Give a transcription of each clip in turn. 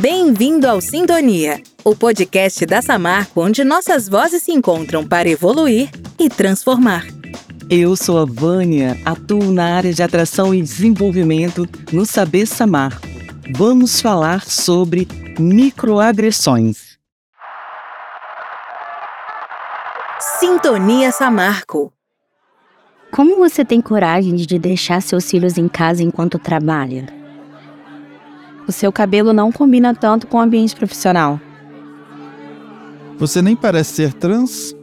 Bem-vindo ao Sintonia, o podcast da Samarco onde nossas vozes se encontram para evoluir e transformar. Eu sou a Vânia, atuo na área de atração e desenvolvimento no Saber Samarco. Vamos falar sobre microagressões. Sintonia Samarco. Como você tem coragem de deixar seus filhos em casa enquanto trabalha? O seu cabelo não combina tanto com o ambiente profissional. Você nem parece ser trans?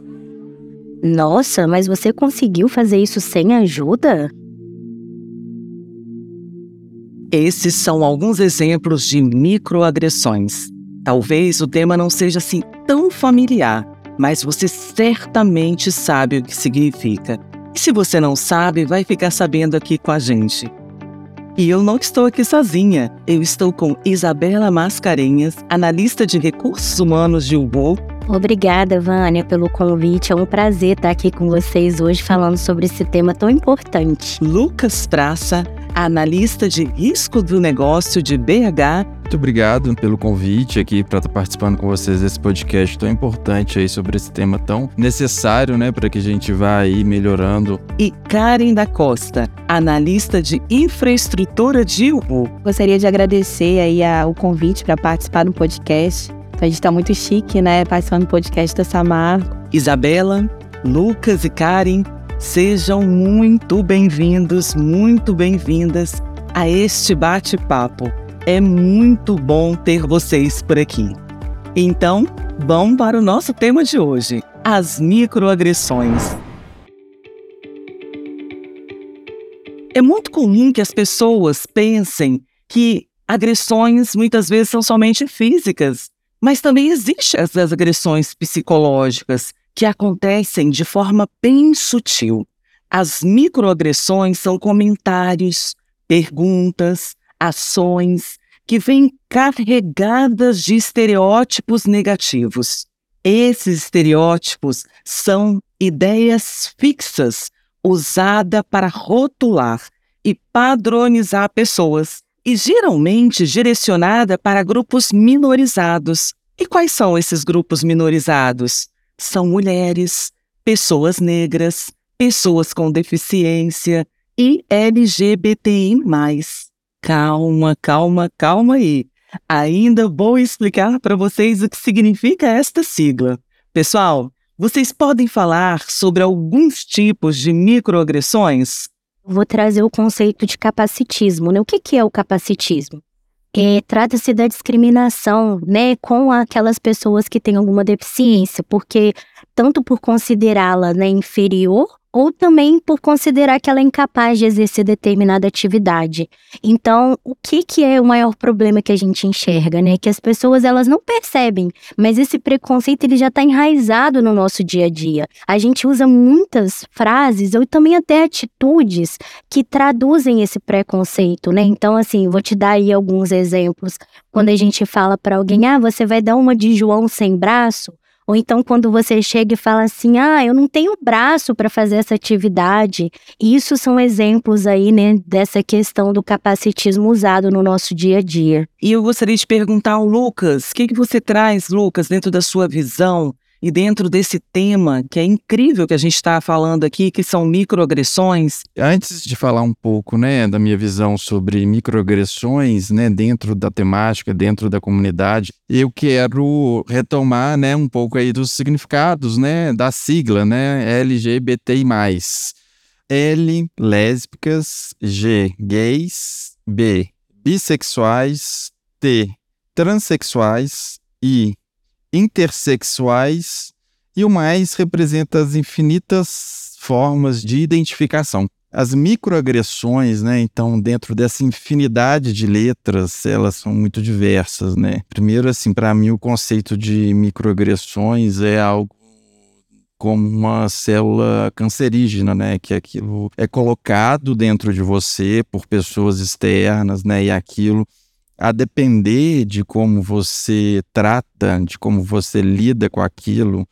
Nossa, mas você conseguiu fazer isso sem ajuda? Esses são alguns exemplos de microagressões. Talvez o tema não seja assim tão familiar, mas você certamente sabe o que significa. E se você não sabe, vai ficar sabendo aqui com a gente. E eu não estou aqui sozinha. Eu estou com Isabela Mascarenhas, analista de recursos humanos de UBO. Obrigada, Vânia, pelo convite. É um prazer estar aqui com vocês hoje falando sobre esse tema tão importante. Lucas Praça, analista de risco do negócio de BH. Muito obrigado pelo convite aqui para estar participando com vocês desse podcast tão importante aí sobre esse tema tão necessário, né, para que a gente vá aí melhorando. E Karen da Costa, analista de infraestrutura de UBO. Gostaria de agradecer aí a, o convite para participar do podcast. Então a gente está muito chique, né, participando do podcast da Samarco. Isabela, Lucas e Karen, sejam muito bem-vindos, muito bem-vindas a este bate-papo. É muito bom ter vocês por aqui. Então, vamos para o nosso tema de hoje: as microagressões. É muito comum que as pessoas pensem que agressões muitas vezes são somente físicas, mas também existem as agressões psicológicas que acontecem de forma bem sutil. As microagressões são comentários, perguntas, ações que vêm carregadas de estereótipos negativos. Esses estereótipos são ideias fixas usadas para rotular e padronizar pessoas e geralmente direcionada para grupos minorizados. E quais são esses grupos minorizados? São mulheres, pessoas negras, pessoas com deficiência e LGBTI. Calma, calma, calma aí. Ainda vou explicar para vocês o que significa esta sigla. Pessoal, vocês podem falar sobre alguns tipos de microagressões? Vou trazer o conceito de capacitismo. Né? O que, que é o capacitismo? É, Trata-se da discriminação né, com aquelas pessoas que têm alguma deficiência, porque tanto por considerá-la né, inferior ou também por considerar que ela é incapaz de exercer determinada atividade. Então, o que, que é o maior problema que a gente enxerga, né? Que as pessoas elas não percebem, mas esse preconceito ele já está enraizado no nosso dia a dia. A gente usa muitas frases ou também até atitudes que traduzem esse preconceito, né? Então, assim, vou te dar aí alguns exemplos. Quando a gente fala para alguém, ah, você vai dar uma de João sem braço, ou então quando você chega e fala assim: "Ah, eu não tenho braço para fazer essa atividade". Isso são exemplos aí, né, dessa questão do capacitismo usado no nosso dia a dia. E eu gostaria de perguntar ao Lucas, o que, que você traz, Lucas, dentro da sua visão e dentro desse tema que é incrível que a gente está falando aqui, que são microagressões. Antes de falar um pouco, né, da minha visão sobre microagressões, né, dentro da temática, dentro da comunidade, eu quero retomar, né, um pouco aí dos significados, né, da sigla, né, LGBTI+. L, lésbicas, G, gays, B, bissexuais, T, transexuais, I, intersexuais e o mais representa as infinitas formas de identificação. As microagressões, né, então dentro dessa infinidade de letras, elas são muito diversas, né? Primeiro assim, para mim o conceito de microagressões é algo como uma célula cancerígena, né? Que aquilo é colocado dentro de você por pessoas externas, né? E aquilo a depender de como você trata, de como você lida com aquilo,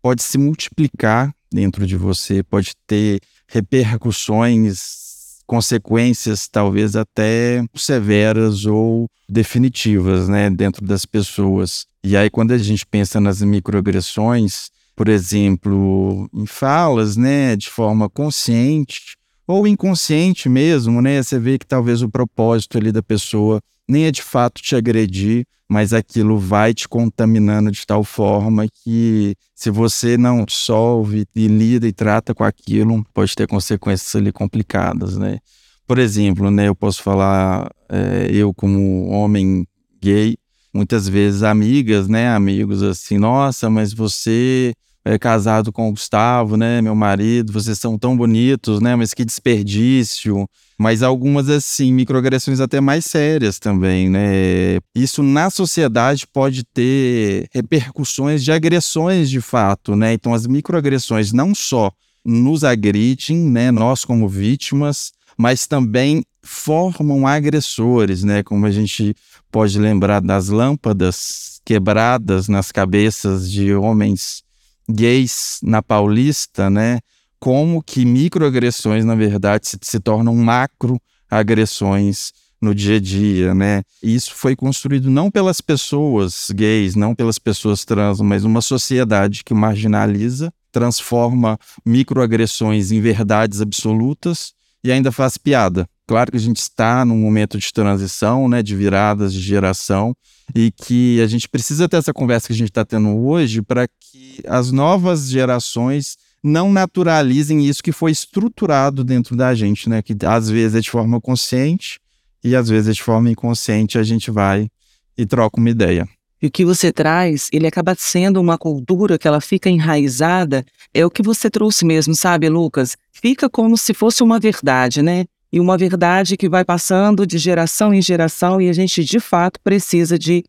pode se multiplicar dentro de você, pode ter repercussões consequências talvez até severas ou definitivas, né, dentro das pessoas. E aí quando a gente pensa nas microagressões, por exemplo, em falas, né, de forma consciente ou inconsciente mesmo, né, você vê que talvez o propósito ali da pessoa nem é de fato te agredir, mas aquilo vai te contaminando de tal forma que se você não solve e lida e trata com aquilo, pode ter consequências ali complicadas, né? Por exemplo, né, eu posso falar, é, eu como homem gay, muitas vezes amigas, né, amigos assim, nossa, mas você é casado com o Gustavo, né, meu marido, vocês são tão bonitos, né, mas que desperdício. Mas algumas, assim, microagressões até mais sérias também, né. Isso na sociedade pode ter repercussões de agressões de fato, né. Então as microagressões não só nos agridem, né, nós como vítimas, mas também formam agressores, né, como a gente pode lembrar das lâmpadas quebradas nas cabeças de homens gays na Paulista, né? Como que microagressões, na verdade, se, se tornam macroagressões no dia a dia, né? E isso foi construído não pelas pessoas gays, não pelas pessoas trans, mas uma sociedade que marginaliza, transforma microagressões em verdades absolutas e ainda faz piada. Claro que a gente está num momento de transição, né, de viradas de geração, e que a gente precisa ter essa conversa que a gente está tendo hoje para que as novas gerações não naturalizem isso que foi estruturado dentro da gente, né? Que às vezes é de forma consciente e às vezes é de forma inconsciente a gente vai e troca uma ideia. E o que você traz, ele acaba sendo uma cultura que ela fica enraizada, é o que você trouxe mesmo, sabe, Lucas? Fica como se fosse uma verdade, né? E uma verdade que vai passando de geração em geração e a gente de fato precisa de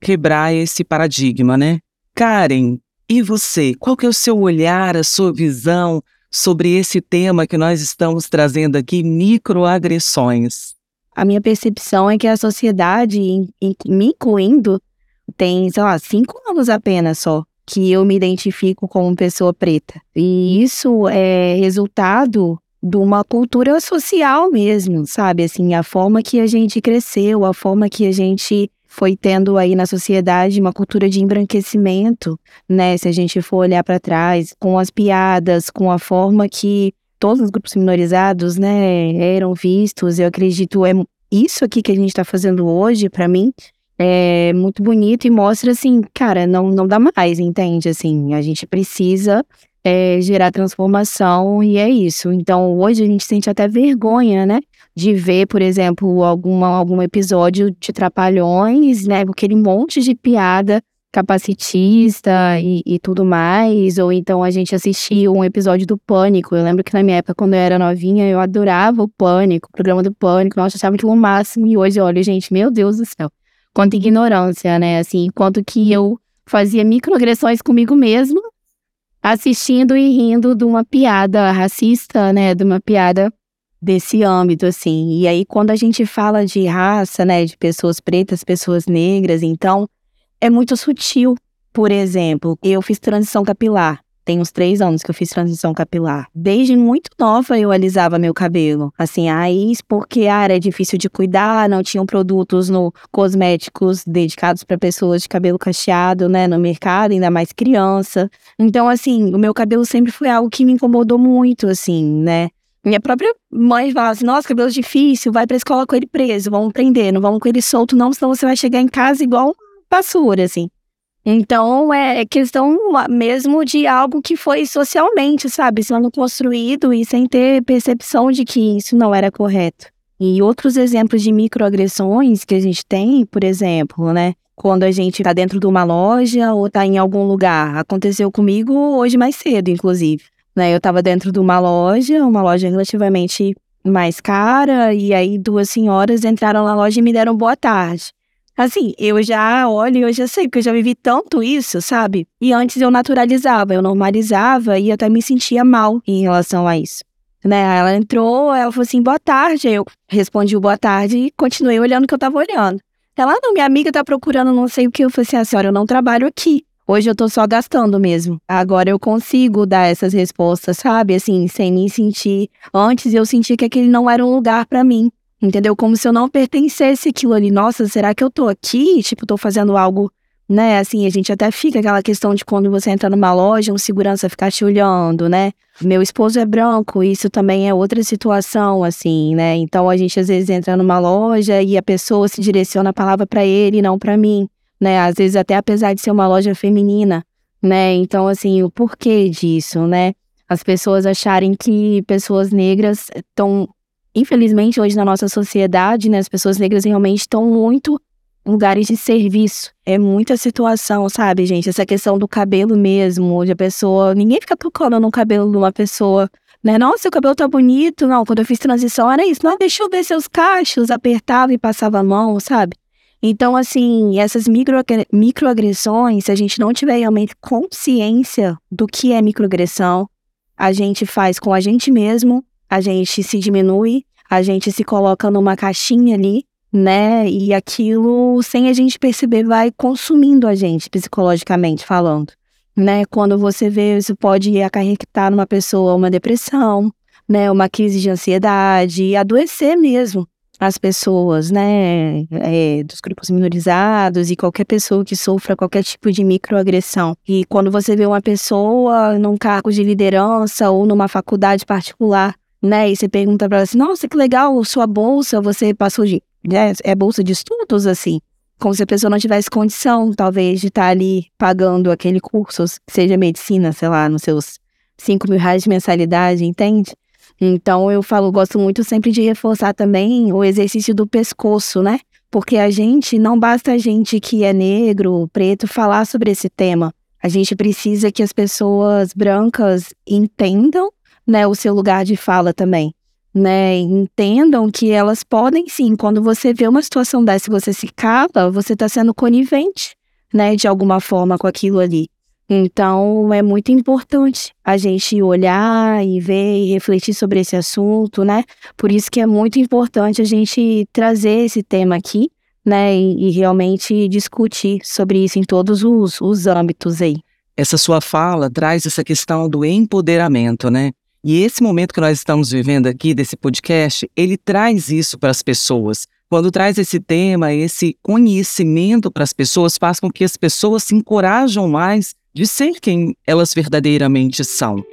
quebrar esse paradigma, né? Karen, e você? Qual que é o seu olhar, a sua visão sobre esse tema que nós estamos trazendo aqui, microagressões? A minha percepção é que a sociedade, me incluindo, tem, sei lá, cinco anos apenas só que eu me identifico como pessoa preta. E isso é resultado de uma cultura social mesmo, sabe? Assim, a forma que a gente cresceu, a forma que a gente foi tendo aí na sociedade uma cultura de embranquecimento, né? Se a gente for olhar para trás, com as piadas, com a forma que todos os grupos minorizados, né, eram vistos, eu acredito é isso aqui que a gente está fazendo hoje, para mim, é muito bonito e mostra assim, cara, não, não dá mais, entende? Assim, a gente precisa é, gerar transformação e é isso. Então, hoje a gente sente até vergonha, né? De ver, por exemplo, alguma, algum episódio de Trapalhões, né? Aquele monte de piada capacitista e, e, tudo mais, ou então a gente assistia um episódio do Pânico. Eu lembro que na minha época, quando eu era novinha, eu adorava o Pânico, o programa do Pânico, nossa, achava aquilo o máximo, e hoje, olha, gente, meu Deus do céu, quanta ignorância, né, assim, quanto que eu fazia microagressões comigo mesma, assistindo e rindo de uma piada racista, né, de uma piada desse âmbito, assim. E aí, quando a gente fala de raça, né, de pessoas pretas, pessoas negras, então, é muito sutil. Por exemplo, eu fiz transição capilar. Tem uns três anos que eu fiz transição capilar. Desde muito nova eu alisava meu cabelo. Assim, raiz, porque ah, era difícil de cuidar, não tinham produtos no cosméticos dedicados para pessoas de cabelo cacheado, né, no mercado, ainda mais criança. Então, assim, o meu cabelo sempre foi algo que me incomodou muito, assim, né? Minha própria mãe falava assim: nossa, cabelo difícil, vai pra escola com ele preso, vamos prender, não vamos com ele solto, não, senão você vai chegar em casa igual uma basura, assim. Então, é questão mesmo de algo que foi socialmente, sabe, sendo construído e sem ter percepção de que isso não era correto. E outros exemplos de microagressões que a gente tem, por exemplo, né, quando a gente está dentro de uma loja ou está em algum lugar. Aconteceu comigo hoje mais cedo, inclusive. Né, eu estava dentro de uma loja, uma loja relativamente mais cara, e aí duas senhoras entraram na loja e me deram boa tarde. Assim, eu já olho e eu já sei, porque eu já vivi tanto isso, sabe? E antes eu naturalizava, eu normalizava e até me sentia mal em relação a isso. Né? Ela entrou, ela falou assim, boa tarde. Eu respondi o boa tarde e continuei olhando o que eu tava olhando. Ela, não, minha amiga tá procurando não sei o que. Eu falei assim, a senhora, eu não trabalho aqui. Hoje eu tô só gastando mesmo. Agora eu consigo dar essas respostas, sabe? Assim, sem me sentir. Antes eu senti que aquele não era um lugar para mim. Entendeu? Como se eu não pertencesse aquilo ali. Nossa, será que eu tô aqui? Tipo, tô fazendo algo né? Assim, a gente até fica aquela questão de quando você entra numa loja, um segurança ficar te olhando, né? Meu esposo é branco, isso também é outra situação, assim, né? Então a gente às vezes entra numa loja e a pessoa se direciona a palavra para ele, não para mim, né? Às vezes até apesar de ser uma loja feminina, né? Então assim, o porquê disso, né? As pessoas acharem que pessoas negras estão infelizmente hoje na nossa sociedade, né, as pessoas negras realmente estão muito lugares de serviço. É muita situação, sabe, gente? Essa questão do cabelo mesmo, onde a pessoa. Ninguém fica tocando no cabelo de uma pessoa, né? Nossa, seu cabelo tá bonito. Não, quando eu fiz transição era isso. Não, deixa eu ver seus cachos. Apertava e passava a mão, sabe? Então, assim, essas micro, microagressões, se a gente não tiver realmente consciência do que é microagressão, a gente faz com a gente mesmo, a gente se diminui, a gente se coloca numa caixinha ali né? E aquilo, sem a gente perceber, vai consumindo a gente, psicologicamente falando, né? Quando você vê, isso pode acarretar numa pessoa uma depressão, né? Uma crise de ansiedade, e adoecer mesmo as pessoas, né? É, dos grupos minorizados e qualquer pessoa que sofra qualquer tipo de microagressão. E quando você vê uma pessoa num cargo de liderança ou numa faculdade particular, né? E você pergunta para ela assim: nossa, que legal, sua bolsa, você passou de né, é bolsa de estudos, assim. Como se a pessoa não tivesse condição, talvez, de estar tá ali pagando aquele curso, seja medicina, sei lá, nos seus 5 mil reais de mensalidade, entende? Então, eu falo, gosto muito sempre de reforçar também o exercício do pescoço, né? Porque a gente, não basta a gente que é negro, preto, falar sobre esse tema. A gente precisa que as pessoas brancas entendam, né, o seu lugar de fala também né, entendam que elas podem sim, quando você vê uma situação dessa e você se cala, você está sendo conivente, né, de alguma forma com aquilo ali. Então, é muito importante a gente olhar e ver e refletir sobre esse assunto, né? Por isso que é muito importante a gente trazer esse tema aqui, né? E, e realmente discutir sobre isso em todos os, os âmbitos aí. Essa sua fala traz essa questão do empoderamento, né? E esse momento que nós estamos vivendo aqui desse podcast, ele traz isso para as pessoas. Quando traz esse tema, esse conhecimento para as pessoas, faz com que as pessoas se encorajam mais de ser quem elas verdadeiramente são.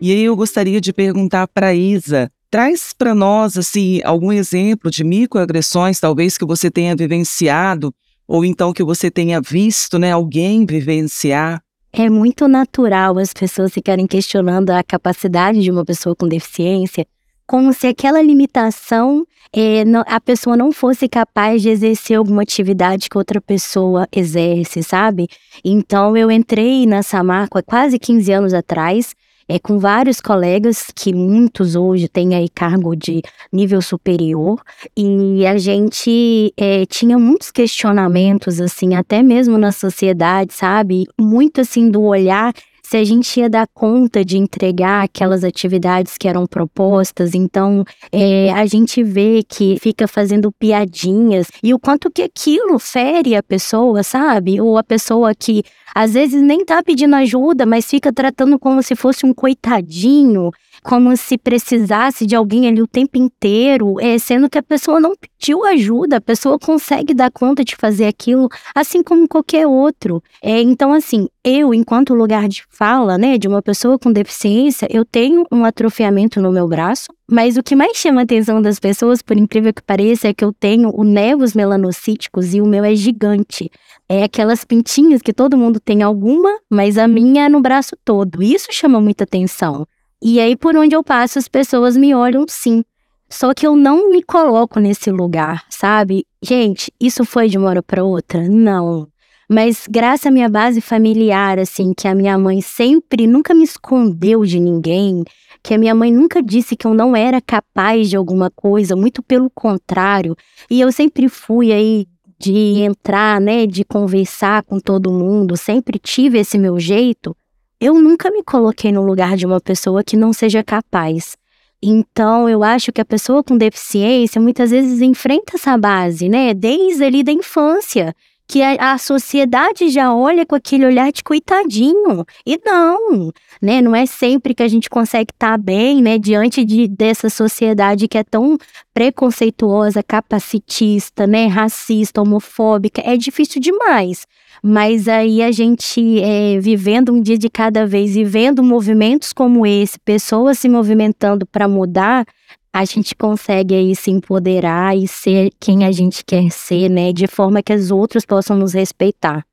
E aí eu gostaria de perguntar para Isa, traz para nós assim algum exemplo de microagressões, talvez que você tenha vivenciado ou então que você tenha visto, né, alguém vivenciar. É muito natural as pessoas ficarem questionando a capacidade de uma pessoa com deficiência, como se aquela limitação é, não, a pessoa não fosse capaz de exercer alguma atividade que outra pessoa exerce, sabe? Então eu entrei na Samarco há quase 15 anos atrás é, com vários colegas, que muitos hoje têm aí cargo de nível superior, e a gente é, tinha muitos questionamentos, assim, até mesmo na sociedade, sabe? Muito, assim, do olhar se a gente ia dar conta de entregar aquelas atividades que eram propostas. Então, é, a gente vê que fica fazendo piadinhas e o quanto que aquilo fere a pessoa, sabe? Ou a pessoa que às vezes nem tá pedindo ajuda, mas fica tratando como se fosse um coitadinho, como se precisasse de alguém ali o tempo inteiro, é, sendo que a pessoa não pediu ajuda, a pessoa consegue dar conta de fazer aquilo, assim como qualquer outro. É, então, assim, eu, enquanto lugar de fala, né, de uma pessoa com deficiência, eu tenho um atrofiamento no meu braço, mas o que mais chama a atenção das pessoas, por incrível que pareça, é que eu tenho o nervos melanocíticos e o meu é gigante. É aquelas pintinhas que todo mundo tem alguma, mas a minha é no braço todo. Isso chama muita atenção. E aí, por onde eu passo, as pessoas me olham sim. Só que eu não me coloco nesse lugar, sabe? Gente, isso foi de uma hora para outra? Não. Mas graças à minha base familiar, assim, que a minha mãe sempre nunca me escondeu de ninguém, que a minha mãe nunca disse que eu não era capaz de alguma coisa, muito pelo contrário. E eu sempre fui aí de entrar, né, de conversar com todo mundo, sempre tive esse meu jeito. Eu nunca me coloquei no lugar de uma pessoa que não seja capaz. Então, eu acho que a pessoa com deficiência muitas vezes enfrenta essa base, né, desde ali da infância, que a, a, sociedade já olha com aquele olhar de coitadinho. E não, né? Não é sempre que a gente consegue estar tá bem, né? Diante de, dessa sociedade que é tão preconceituosa, capacitista, né? Racista, homofóbica. É difícil demais. Mas aí a gente é, vivendo um dia de cada vez e vendo movimentos como esse, pessoas se movimentando para mudar, a gente consegue aí se empoderar e ser quem a gente quer ser, né? De forma que os outros possam nos respeitar.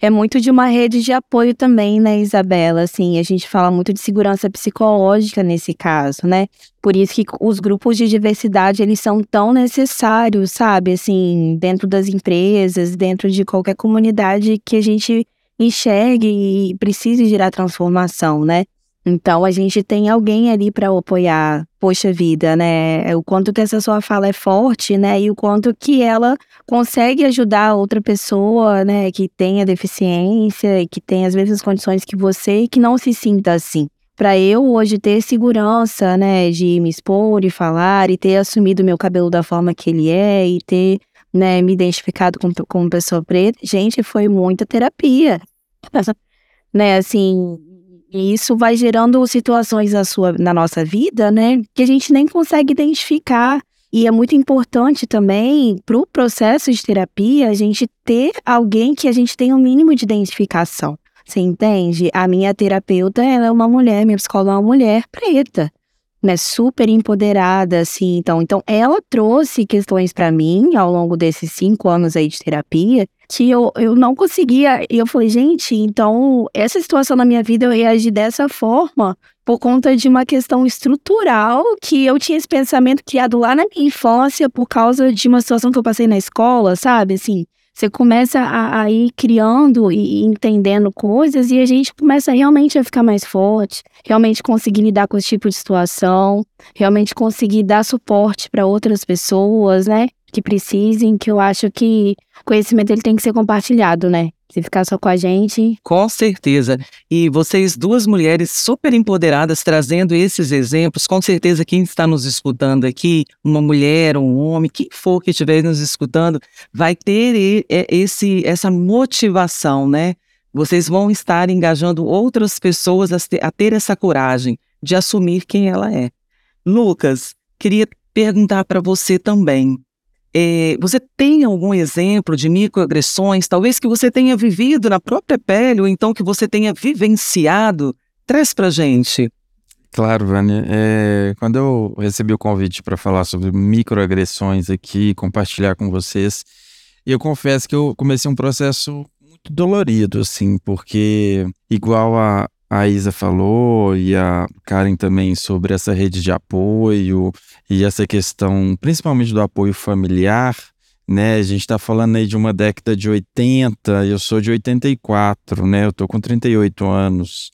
É muito de uma rede de apoio também, né, Isabela? Assim, a gente fala muito de segurança psicológica nesse caso, né? Por isso que os grupos de diversidade, eles são tão necessários, sabe? Assim, dentro das empresas, dentro de qualquer comunidade que a gente enxergue e precise gerar transformação, né? Então a gente tem alguém ali para apoiar, poxa vida, né? O quanto que essa sua fala é forte, né? E o quanto que ela consegue ajudar outra pessoa, né, que tenha deficiência e que tem as mesmas condições que você e que não se sinta assim. Para eu hoje ter segurança, né, de me expor e falar e ter assumido meu cabelo da forma que ele é e ter, né, me identificado como, como pessoa preta, gente, foi muita terapia. né, assim, e isso vai gerando situações na, sua, na nossa vida, né, que a gente nem consegue identificar. E é muito importante também, para o processo de terapia, a gente ter alguém que a gente tenha um mínimo de identificação. Você entende? A minha terapeuta, ela é uma mulher, minha psicóloga é uma mulher preta, né? Super empoderada, assim. Então, então ela trouxe questões para mim ao longo desses cinco anos aí de terapia que eu, eu não conseguia. E eu falei, gente, então essa situação na minha vida eu reagi dessa forma por conta de uma questão estrutural que eu tinha esse pensamento criado lá na minha infância por causa de uma situação que eu passei na escola, sabe? Assim, você começa a, a, ir criando e entendendo coisas e a gente começa realmente a ficar mais forte, realmente conseguir lidar com esse tipo de situação, realmente conseguir dar suporte para outras pessoas, né? Que precisem, que eu acho que conhecimento ele tem que ser compartilhado, né? Se ficar só com a gente. Com certeza. E vocês, duas mulheres super empoderadas, trazendo esses exemplos, com certeza quem está nos escutando aqui, uma mulher, um homem, quem for que estiver nos escutando, vai ter esse, essa motivação, né? Vocês vão estar engajando outras pessoas a ter essa coragem de assumir quem ela é. Lucas, queria perguntar para você também. É, você tem algum exemplo de microagressões, talvez que você tenha vivido na própria pele, ou então que você tenha vivenciado? Traz pra gente. Claro, Vânia. É, quando eu recebi o convite para falar sobre microagressões aqui, compartilhar com vocês, eu confesso que eu comecei um processo muito dolorido, assim, porque igual a, a Isa falou e a Karen também sobre essa rede de apoio e essa questão, principalmente do apoio familiar, né? A gente está falando aí de uma década de 80, eu sou de 84, né? Eu tô com 38 anos.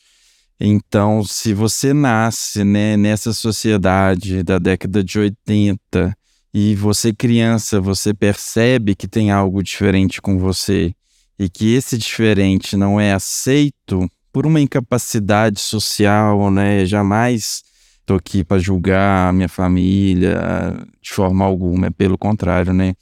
Então, se você nasce, né, nessa sociedade da década de 80 e você criança, você percebe que tem algo diferente com você e que esse diferente não é aceito, por uma incapacidade social, né? Jamais estou aqui para julgar a minha família de forma alguma, é pelo contrário, né?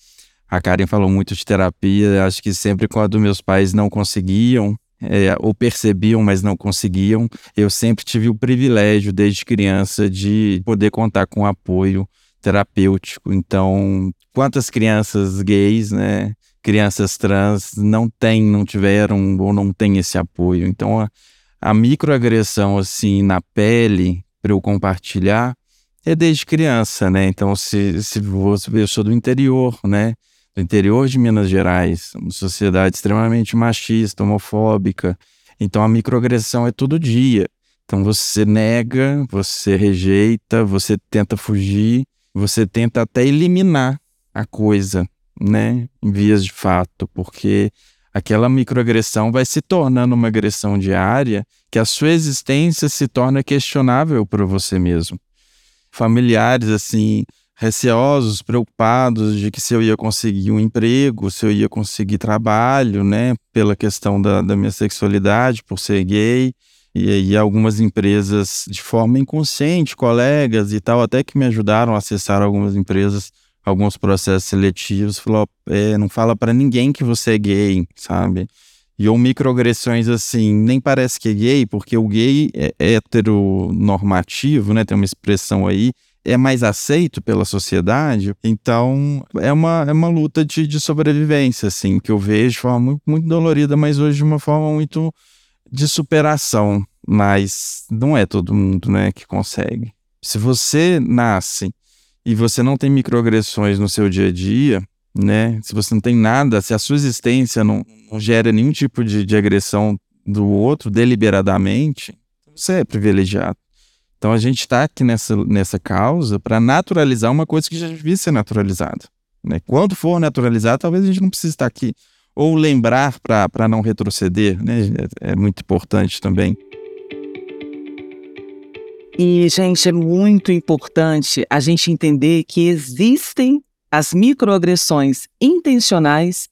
A Karen falou muito de terapia, acho que sempre quando meus pais não conseguiam, é, ou percebiam, mas não conseguiam, eu sempre tive o privilégio, desde criança, de poder contar com apoio terapêutico. Então, quantas crianças gays, né, crianças trans não têm, não tiveram ou não têm esse apoio. Então, a, a microagressão, assim, na pele, para eu compartilhar, é desde criança, né? Então, se, se você, eu sou do interior, né? Do interior de Minas Gerais, uma sociedade extremamente machista, homofóbica. Então, a microagressão é todo dia. Então, você nega, você rejeita, você tenta fugir, você tenta até eliminar a coisa, né? Em vias de fato, porque aquela microagressão vai se tornando uma agressão diária que a sua existência se torna questionável para você mesmo. Familiares, assim, receosos, preocupados de que se eu ia conseguir um emprego, se eu ia conseguir trabalho, né, pela questão da, da minha sexualidade, por ser gay. E aí algumas empresas, de forma inconsciente, colegas e tal, até que me ajudaram a acessar algumas empresas alguns processos seletivos, falou, é, não fala para ninguém que você é gay, sabe? E ou microagressões assim, nem parece que é gay, porque o gay é heteronormativo, né? Tem uma expressão aí, é mais aceito pela sociedade. Então, é uma, é uma luta de, de sobrevivência, assim, que eu vejo de forma muito, muito dolorida, mas hoje de uma forma muito de superação. Mas não é todo mundo, né, que consegue. Se você nasce e você não tem microagressões no seu dia a dia, né? Se você não tem nada, se a sua existência não, não gera nenhum tipo de, de agressão do outro deliberadamente, você é privilegiado. Então a gente está aqui nessa, nessa causa para naturalizar uma coisa que já devia ser naturalizada. Né? Quando for naturalizado, talvez a gente não precise estar aqui. Ou lembrar para não retroceder, né? É, é muito importante também. E, gente, é muito importante a gente entender que existem as microagressões intencionais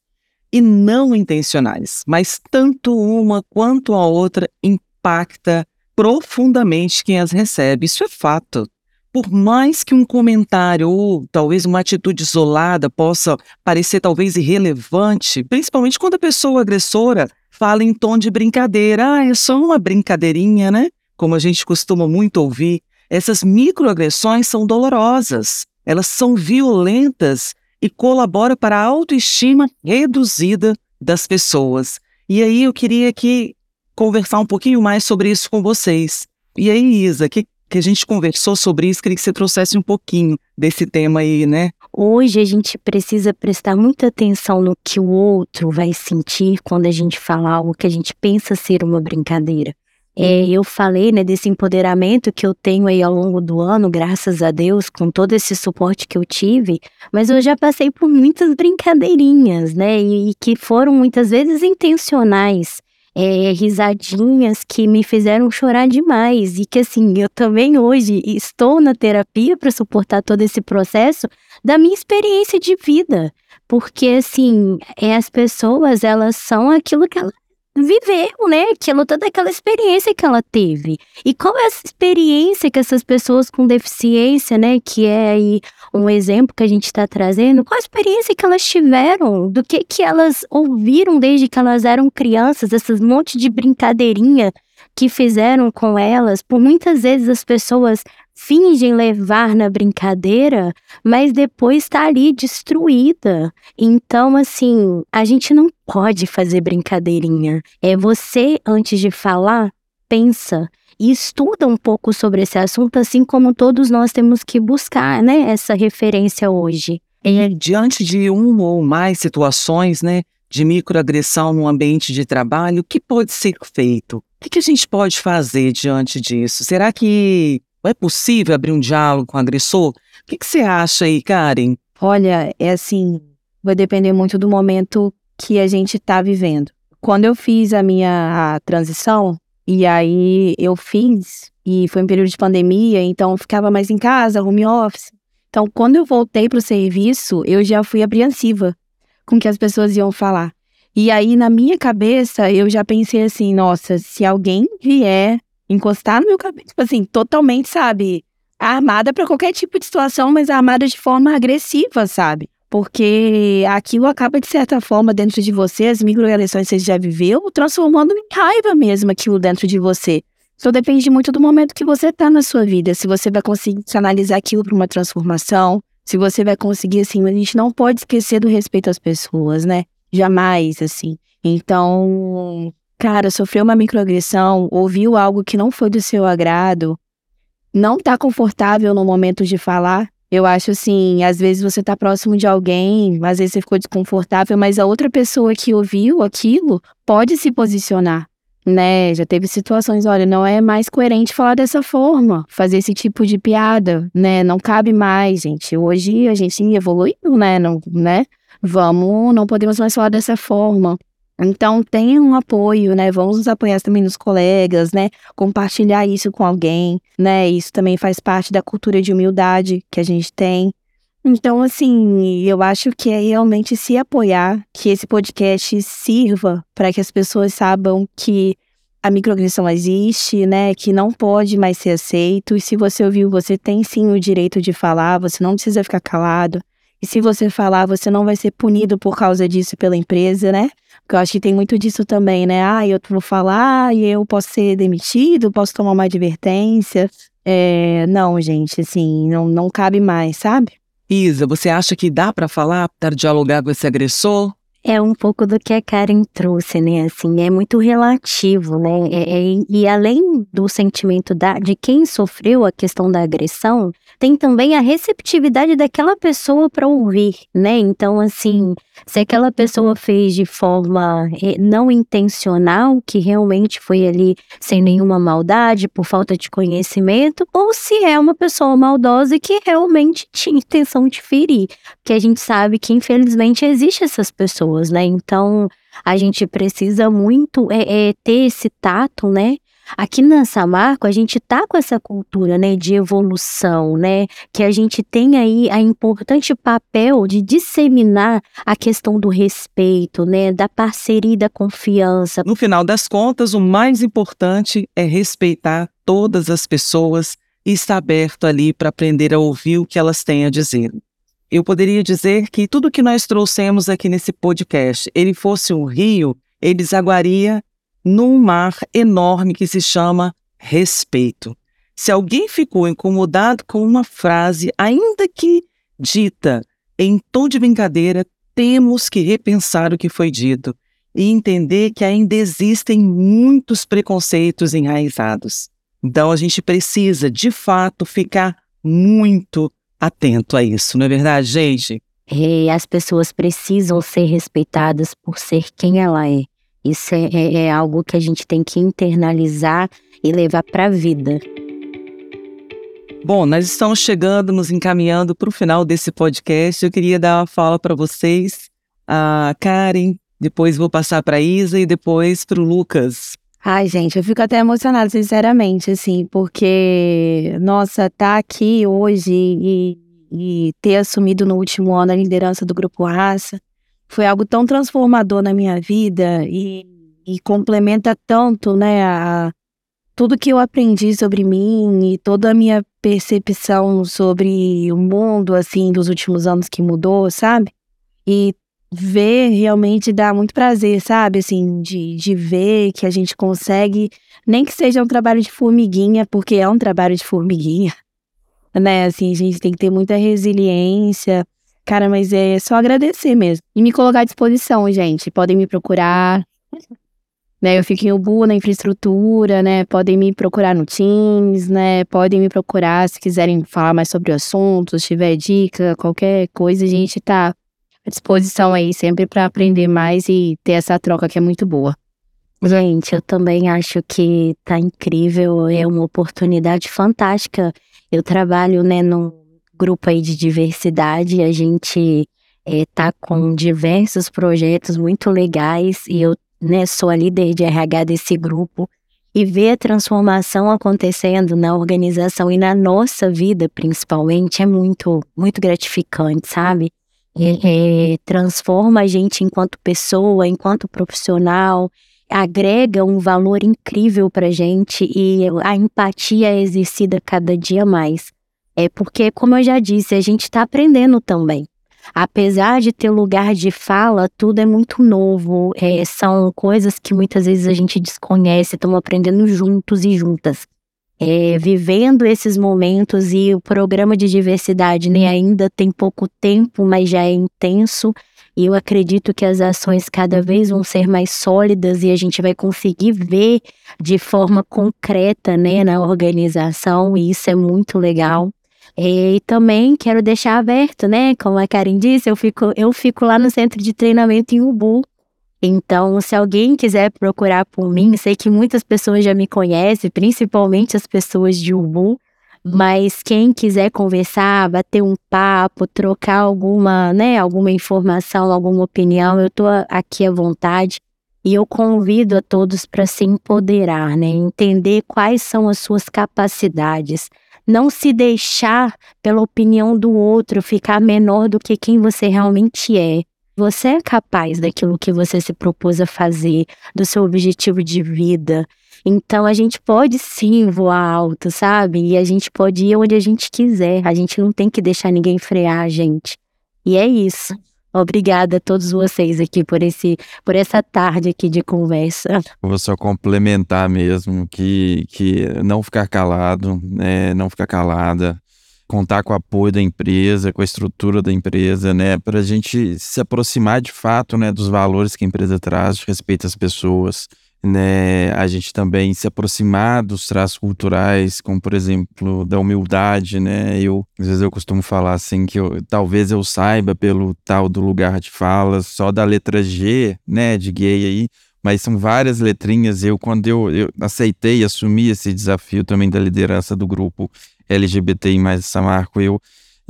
e não intencionais, mas tanto uma quanto a outra impacta profundamente quem as recebe. Isso é fato. Por mais que um comentário ou talvez uma atitude isolada possa parecer talvez irrelevante, principalmente quando a pessoa agressora fala em tom de brincadeira, ah, é só uma brincadeirinha, né? Como a gente costuma muito ouvir, essas microagressões são dolorosas elas são violentas e colaboram para a autoestima reduzida das pessoas. E aí eu queria aqui conversar um pouquinho mais sobre isso com vocês. E aí, Isa, que, que a gente conversou sobre isso, queria que você trouxesse um pouquinho desse tema aí, né? Hoje a gente precisa prestar muita atenção no que o outro vai sentir quando a gente fala algo que a gente pensa ser uma brincadeira. É, eu falei né, desse empoderamento que eu tenho aí ao longo do ano, graças a Deus, com todo esse suporte que eu tive, mas eu já passei por muitas brincadeirinhas, né? E, e que foram muitas vezes intencionais. É, risadinhas que me fizeram chorar demais e que assim eu também hoje estou na terapia para suportar todo esse processo da minha experiência de vida porque assim é, as pessoas elas são aquilo que elas viveu, né? Aquilo, toda aquela experiência que ela teve. E qual é essa experiência que essas pessoas com deficiência, né? Que é aí um exemplo que a gente está trazendo, qual a experiência que elas tiveram, do que que elas ouviram desde que elas eram crianças, essas monte de brincadeirinha que fizeram com elas. Por muitas vezes as pessoas fingem levar na brincadeira, mas depois está ali destruída. Então, assim, a gente não pode fazer brincadeirinha. É você, antes de falar, pensa e estuda um pouco sobre esse assunto, assim como todos nós temos que buscar, né, essa referência hoje. Diante de uma ou mais situações, né, de microagressão no ambiente de trabalho, o que pode ser feito? O que a gente pode fazer diante disso? Será que é possível abrir um diálogo com o agressor? O que, que você acha aí, Karen? Olha, é assim, vai depender muito do momento que a gente está vivendo. Quando eu fiz a minha a transição, e aí eu fiz, e foi um período de pandemia, então ficava mais em casa, home office. Então, quando eu voltei para o serviço, eu já fui apreensiva com o que as pessoas iam falar. E aí, na minha cabeça, eu já pensei assim: nossa, se alguém vier encostar no meu cabelo, tipo assim, totalmente, sabe? Armada para qualquer tipo de situação, mas armada de forma agressiva, sabe? Porque aquilo acaba, de certa forma, dentro de você, as microagressões que você já viveu, transformando em raiva mesmo aquilo dentro de você. Então depende muito do momento que você tá na sua vida. Se você vai conseguir canalizar aquilo para uma transformação, se você vai conseguir, assim, a gente não pode esquecer do respeito às pessoas, né? Jamais, assim. Então, cara, sofreu uma microagressão, ouviu algo que não foi do seu agrado, não tá confortável no momento de falar. Eu acho assim, às vezes você tá próximo de alguém, às vezes você ficou desconfortável, mas a outra pessoa que ouviu aquilo pode se posicionar, né? Já teve situações, olha, não é mais coerente falar dessa forma, fazer esse tipo de piada, né? Não cabe mais, gente. Hoje a gente evoluiu, né? Não, né? Vamos, não podemos mais falar dessa forma. Então, tenha um apoio, né? Vamos nos apoiar também nos colegas, né? Compartilhar isso com alguém, né? Isso também faz parte da cultura de humildade que a gente tem. Então, assim, eu acho que é realmente se apoiar, que esse podcast sirva para que as pessoas saibam que a microagressão existe, né? Que não pode mais ser aceito. E se você ouviu, você tem sim o direito de falar, você não precisa ficar calado E se você falar, você não vai ser punido por causa disso pela empresa, né? Eu acho que tem muito disso também, né? Ah, eu vou falar e eu posso ser demitido, posso tomar uma advertência. É, não, gente, assim, não, não cabe mais, sabe? Isa, você acha que dá para falar, para dialogar com esse agressor? É um pouco do que a Karen trouxe, né? Assim, é muito relativo, né? É, é, e além do sentimento da, de quem sofreu a questão da agressão, tem também a receptividade daquela pessoa para ouvir, né? Então, assim, se aquela pessoa fez de forma eh, não intencional, que realmente foi ali sem nenhuma maldade, por falta de conhecimento, ou se é uma pessoa maldosa que realmente tinha intenção de ferir. Porque a gente sabe que, infelizmente, existem essas pessoas, né? Então, a gente precisa muito é, é, ter esse tato, né? Aqui na Samarco, a gente tá com essa cultura, né, de evolução, né, que a gente tem aí a importante papel de disseminar a questão do respeito, né, da parceria e da confiança. No final das contas, o mais importante é respeitar todas as pessoas e estar aberto ali para aprender a ouvir o que elas têm a dizer. Eu poderia dizer que tudo que nós trouxemos aqui nesse podcast, ele fosse um rio, ele desaguaria num mar enorme que se chama respeito. Se alguém ficou incomodado com uma frase, ainda que dita em tom de brincadeira, temos que repensar o que foi dito e entender que ainda existem muitos preconceitos enraizados. Então a gente precisa, de fato, ficar muito atento a isso, não é verdade, gente? É, as pessoas precisam ser respeitadas por ser quem ela é. Isso é, é, é algo que a gente tem que internalizar e levar para a vida. Bom, nós estamos chegando, nos encaminhando para o final desse podcast. Eu queria dar uma fala para vocês, a Karen, depois vou passar para a Isa e depois para o Lucas. Ai, gente, eu fico até emocionada, sinceramente, assim, porque, nossa, tá aqui hoje e, e ter assumido no último ano a liderança do Grupo Raça foi algo tão transformador na minha vida e, e complementa tanto, né, a, tudo que eu aprendi sobre mim e toda a minha percepção sobre o mundo, assim, dos últimos anos que mudou, sabe? E ver realmente dá muito prazer, sabe? Assim, de, de ver que a gente consegue, nem que seja um trabalho de formiguinha, porque é um trabalho de formiguinha, né? Assim, a gente tem que ter muita resiliência, Cara, mas é só agradecer mesmo. E me colocar à disposição, gente. Podem me procurar. Né, eu fico em Ubu, na infraestrutura, né? Podem me procurar no Teams, né? Podem me procurar se quiserem falar mais sobre o assunto, se tiver dica, qualquer coisa, a gente tá à disposição aí sempre para aprender mais e ter essa troca que é muito boa. Gente, eu também acho que tá incrível, é uma oportunidade fantástica. Eu trabalho, né, no grupo aí de diversidade, a gente está eh, com diversos projetos muito legais e eu né, sou a líder de RH desse grupo e ver a transformação acontecendo na organização e na nossa vida, principalmente, é muito, muito gratificante, sabe? É, transforma a gente enquanto pessoa, enquanto profissional, agrega um valor incrível para gente e a empatia é exercida cada dia mais. É porque, como eu já disse, a gente está aprendendo também. Apesar de ter lugar de fala, tudo é muito novo. É, são coisas que muitas vezes a gente desconhece, estamos aprendendo juntos e juntas. É, vivendo esses momentos e o programa de diversidade né, ainda tem pouco tempo, mas já é intenso. E eu acredito que as ações cada vez vão ser mais sólidas e a gente vai conseguir ver de forma concreta né, na organização, e isso é muito legal. E também quero deixar aberto, né? Como a Karen disse, eu fico, eu fico lá no centro de treinamento em Ubu. Então, se alguém quiser procurar por mim, sei que muitas pessoas já me conhecem, principalmente as pessoas de Ubu. Mas quem quiser conversar, bater um papo, trocar alguma, né, alguma informação, alguma opinião, eu estou aqui à vontade. E eu convido a todos para se empoderar, né? Entender quais são as suas capacidades, não se deixar pela opinião do outro ficar menor do que quem você realmente é. Você é capaz daquilo que você se propôs a fazer, do seu objetivo de vida. Então a gente pode sim voar alto, sabe? E a gente pode ir onde a gente quiser. A gente não tem que deixar ninguém frear a gente. E é isso. Obrigada a todos vocês aqui por esse, por essa tarde aqui de conversa. Vou só complementar mesmo que, que não ficar calado, né, não ficar calada, contar com o apoio da empresa, com a estrutura da empresa, né, para a gente se aproximar de fato, né, dos valores que a empresa traz, de respeito às pessoas, né, a gente também se aproximar dos traços culturais, como por exemplo da humildade, né? Eu às vezes eu costumo falar assim que eu, talvez eu saiba pelo tal do lugar de fala só da letra G, né, de gay aí, mas são várias letrinhas. Eu quando eu, eu aceitei, assumi esse desafio também da liderança do grupo LGBTI mais Samarco, eu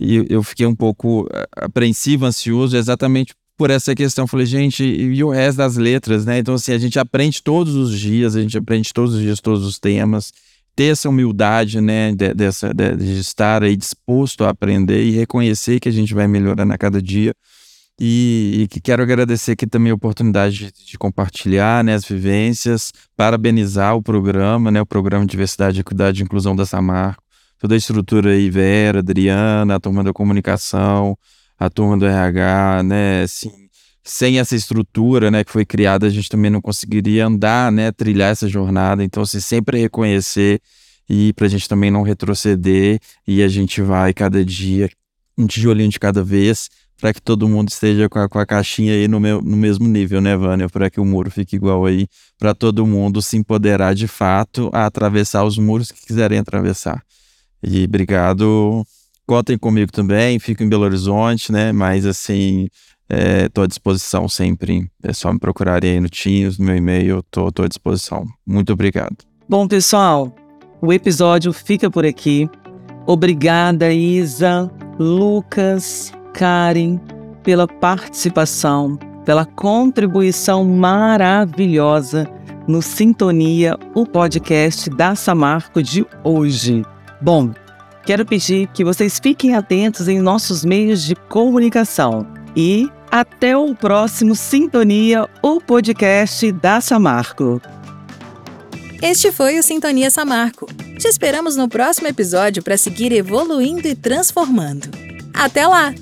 e eu fiquei um pouco eh, apreensivo, ansioso, exatamente por essa questão. Falei, gente, e o resto das letras, né? Então, assim, a gente aprende todos os dias, a gente aprende todos os dias todos os temas, ter essa humildade, né, de, dessa, de, de estar aí disposto a aprender e reconhecer que a gente vai melhorando a cada dia. E, e que quero agradecer aqui também a oportunidade de, de, compartilhar né, as vivências, parabenizar o programa, né, o programa de Diversidade, Equidade e Inclusão da Samarco, toda a estrutura aí, Vera, Adriana, a turma da comunicação, a turma do RH, né, assim, sem essa estrutura, né, que foi criada, a gente também não conseguiria andar, né, trilhar essa jornada. Então, assim, sempre reconhecer e para a gente também não retroceder e a gente vai cada dia, um tijolinho de cada vez, para que todo mundo esteja com a, com a caixinha aí no, meu, no mesmo nível, né, Vânia? Para que o muro fique igual aí, para todo mundo se empoderar de fato a atravessar os muros que quiserem atravessar. E obrigado Contem comigo também, fico em Belo Horizonte, né? Mas assim, estou é, à disposição sempre. É só me procurarem aí no Teams, no meu e-mail, estou à disposição. Muito obrigado. Bom, pessoal, o episódio fica por aqui. Obrigada, Isa, Lucas, Karen, pela participação, pela contribuição maravilhosa no Sintonia, o podcast da Samarco de hoje. Bom, Quero pedir que vocês fiquem atentos em nossos meios de comunicação. E até o próximo Sintonia, o podcast da Samarco. Este foi o Sintonia Samarco. Te esperamos no próximo episódio para seguir evoluindo e transformando. Até lá!